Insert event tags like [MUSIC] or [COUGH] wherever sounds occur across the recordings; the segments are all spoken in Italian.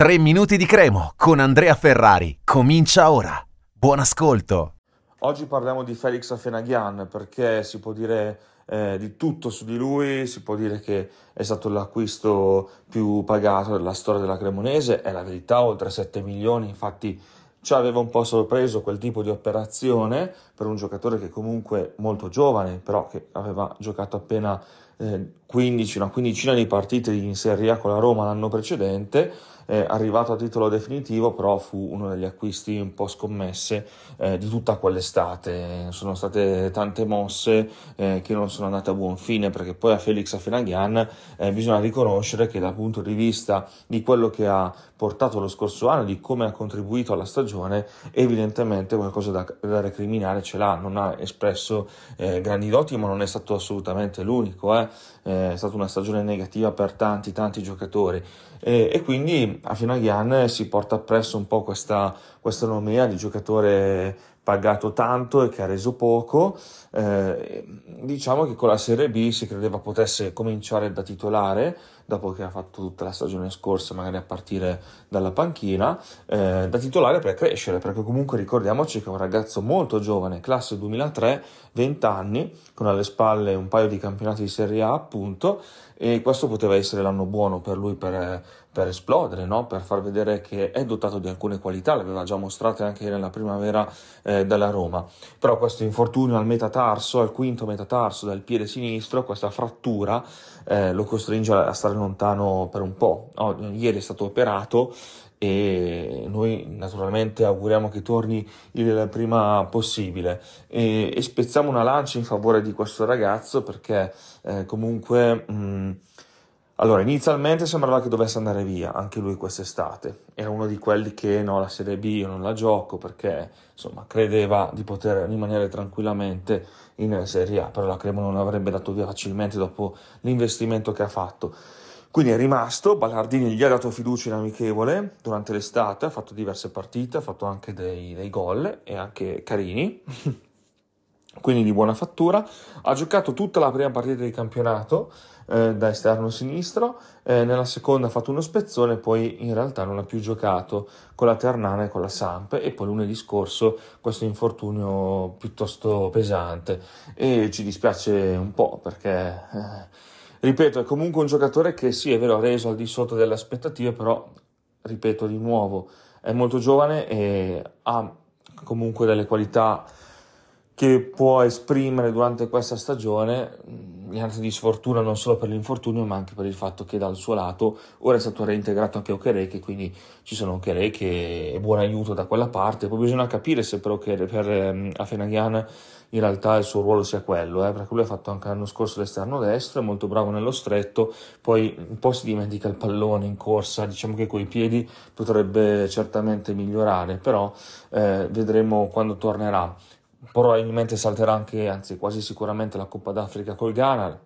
3 minuti di cremo con Andrea Ferrari. Comincia ora. Buon ascolto. Oggi parliamo di Felix Afenaghian perché si può dire eh, di tutto su di lui, si può dire che è stato l'acquisto più pagato della storia della Cremonese, è la verità, oltre 7 milioni, infatti ci aveva un po' sorpreso quel tipo di operazione per un giocatore che comunque molto giovane, però che aveva giocato appena 15, una quindicina di partite in Serie A con la Roma l'anno precedente eh, arrivato a titolo definitivo, però fu uno degli acquisti un po' scommesse eh, di tutta quell'estate. Sono state tante mosse eh, che non sono andate a buon fine, perché poi a Felix Afenaghian eh, bisogna riconoscere che dal punto di vista di quello che ha portato lo scorso anno, di come ha contribuito alla stagione, evidentemente qualcosa da, da recriminare ce l'ha. Non ha espresso eh, grandi doti, ma non è stato assolutamente l'unico. Eh. È stata una stagione negativa per tanti, tanti giocatori. E, e quindi a Finaghian si porta appresso un po' questa, questa nomea di giocatore pagato tanto e che ha reso poco. Eh, diciamo che con la Serie B si credeva potesse cominciare da titolare, dopo che ha fatto tutta la stagione scorsa, magari a partire dalla panchina, eh, da titolare per crescere, perché comunque ricordiamoci che è un ragazzo molto giovane, classe 2003, 20 anni, con alle spalle un paio di campionati di Serie A appunto, e questo poteva essere l'anno buono per lui per, per esplodere, no? per far vedere che è dotato di alcune qualità, le aveva già mostrate anche nella primavera eh, della Roma. Però questo infortunio al metatarso, al quinto metatarso del piede sinistro, questa frattura eh, lo costringe a stare lontano per un po'. Oh, ieri è stato operato e noi naturalmente auguriamo che torni il prima possibile e, e spezziamo una lancia in favore di questo ragazzo perché eh, comunque mh, allora inizialmente sembrava che dovesse andare via anche lui quest'estate. Era uno di quelli che no la Serie B io non la gioco perché insomma credeva di poter rimanere tranquillamente in Serie A però la Cremo non avrebbe dato via facilmente dopo l'investimento che ha fatto. Quindi è rimasto, Ballardini gli ha dato fiducia in amichevole durante l'estate, ha fatto diverse partite, ha fatto anche dei, dei gol e anche carini, [LAUGHS] quindi di buona fattura. Ha giocato tutta la prima partita di campionato eh, da esterno sinistro, eh, nella seconda ha fatto uno spezzone, poi in realtà non ha più giocato con la Ternana e con la Samp e poi lunedì scorso questo infortunio piuttosto pesante e ci dispiace un po' perché... Eh, Ripeto, è comunque un giocatore che sì, è vero, ha reso al di sotto delle aspettative, però, ripeto di nuovo, è molto giovane e ha comunque delle qualità che può esprimere durante questa stagione, anzi di sfortuna non solo per l'infortunio, ma anche per il fatto che dal suo lato ora è stato reintegrato anche Okereke, quindi ci sono Okereke e buon aiuto da quella parte. Poi bisogna capire se però per, per um, Afenaghian in realtà il suo ruolo sia quello, eh, perché lui ha fatto anche l'anno scorso l'esterno destro, è molto bravo nello stretto, poi un po' si dimentica il pallone in corsa, diciamo che coi piedi potrebbe certamente migliorare, però eh, vedremo quando tornerà. Probabilmente salterà anche, anzi quasi sicuramente la Coppa d'Africa col Ghana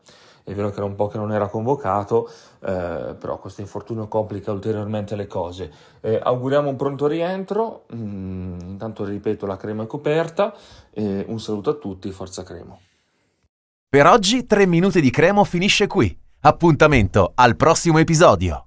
è vero che era un po' che non era convocato, eh, però questo infortunio complica ulteriormente le cose. Eh, auguriamo un pronto rientro, mm, intanto ripeto la crema è coperta, eh, un saluto a tutti, forza Cremo. Per oggi 3 minuti di Cremo finisce qui. Appuntamento al prossimo episodio.